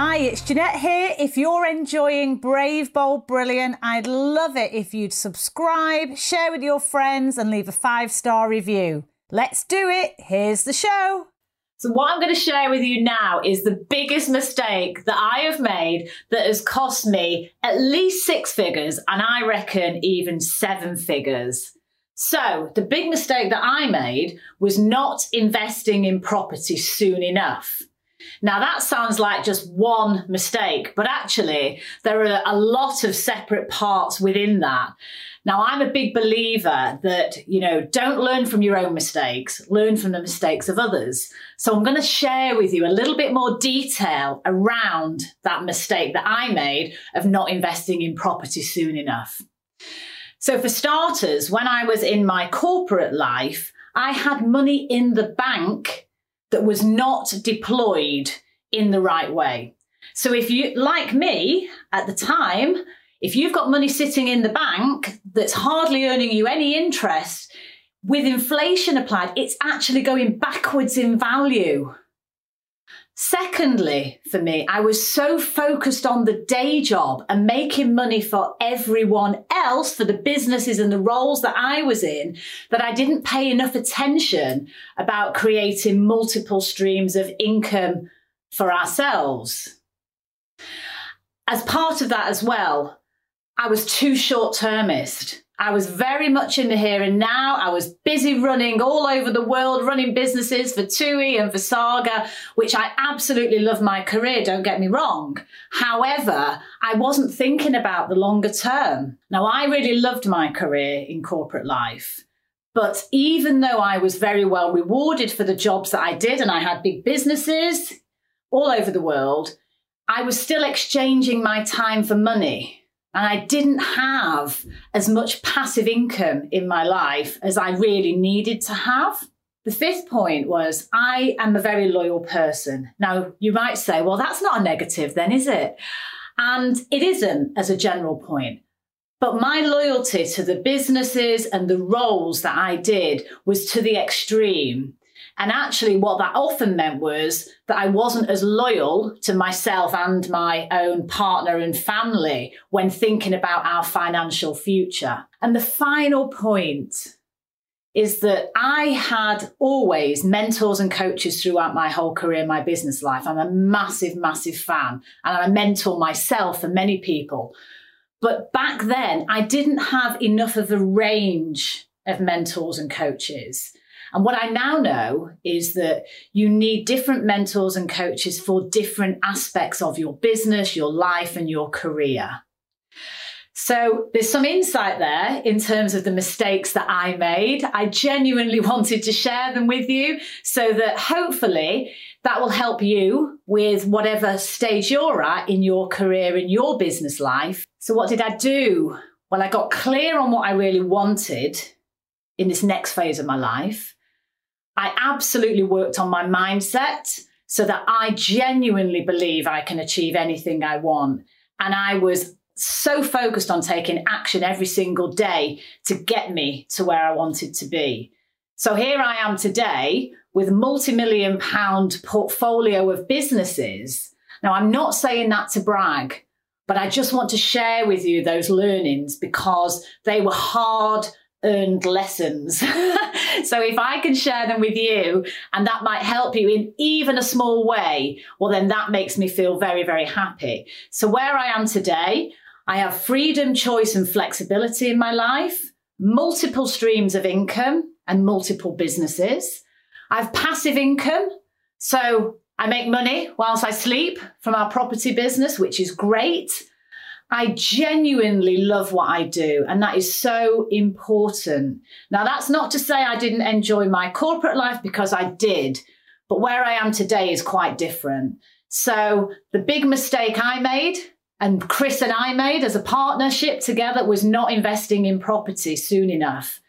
Hi, it's Jeanette here. If you're enjoying Brave, Bold, Brilliant, I'd love it if you'd subscribe, share with your friends, and leave a five star review. Let's do it. Here's the show. So, what I'm going to share with you now is the biggest mistake that I have made that has cost me at least six figures, and I reckon even seven figures. So, the big mistake that I made was not investing in property soon enough. Now, that sounds like just one mistake, but actually, there are a lot of separate parts within that. Now, I'm a big believer that, you know, don't learn from your own mistakes, learn from the mistakes of others. So, I'm going to share with you a little bit more detail around that mistake that I made of not investing in property soon enough. So, for starters, when I was in my corporate life, I had money in the bank that was not deployed in the right way. So if you, like me at the time, if you've got money sitting in the bank that's hardly earning you any interest, with inflation applied, it's actually going backwards in value. Secondly, for me, I was so focused on the day job and making money for everyone else, for the businesses and the roles that I was in, that I didn't pay enough attention about creating multiple streams of income for ourselves. As part of that as well, I was too short termist. I was very much in the here and now. I was busy running all over the world, running businesses for TUI and for Saga, which I absolutely love my career, don't get me wrong. However, I wasn't thinking about the longer term. Now, I really loved my career in corporate life. But even though I was very well rewarded for the jobs that I did and I had big businesses all over the world, I was still exchanging my time for money. And I didn't have as much passive income in my life as I really needed to have. The fifth point was I am a very loyal person. Now, you might say, well, that's not a negative, then, is it? And it isn't as a general point. But my loyalty to the businesses and the roles that I did was to the extreme. And actually, what that often meant was that I wasn't as loyal to myself and my own partner and family when thinking about our financial future. And the final point is that I had always mentors and coaches throughout my whole career, my business life. I'm a massive, massive fan, and I mentor myself and many people. But back then, I didn't have enough of a range of mentors and coaches. And what I now know is that you need different mentors and coaches for different aspects of your business, your life, and your career. So there's some insight there in terms of the mistakes that I made. I genuinely wanted to share them with you so that hopefully that will help you with whatever stage you're at in your career, in your business life. So what did I do? Well, I got clear on what I really wanted in this next phase of my life. I absolutely worked on my mindset so that I genuinely believe I can achieve anything I want. And I was so focused on taking action every single day to get me to where I wanted to be. So here I am today with multi-million pound portfolio of businesses. Now I'm not saying that to brag, but I just want to share with you those learnings because they were hard earned lessons. so if I can share them with you and that might help you in even a small way, well, then that makes me feel very, very happy. So where I am today, I have freedom, choice, and flexibility in my life, multiple streams of income and multiple businesses. I have passive income. So I make money whilst I sleep from our property business, which is great. I genuinely love what I do, and that is so important. Now, that's not to say I didn't enjoy my corporate life because I did, but where I am today is quite different. So the big mistake I made and Chris and I made as a partnership together was not investing in property soon enough.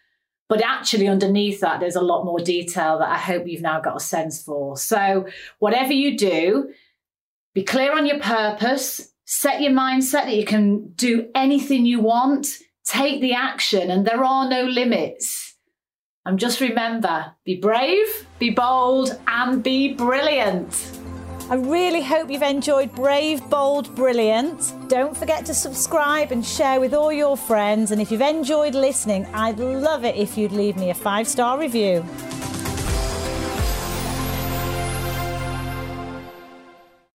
But actually, underneath that, there's a lot more detail that I hope you've now got a sense for. So, whatever you do, be clear on your purpose, set your mindset that you can do anything you want, take the action, and there are no limits. And just remember be brave, be bold, and be brilliant. I really hope you've enjoyed Brave, Bold, Brilliant. Don't forget to subscribe and share with all your friends. And if you've enjoyed listening, I'd love it if you'd leave me a five star review.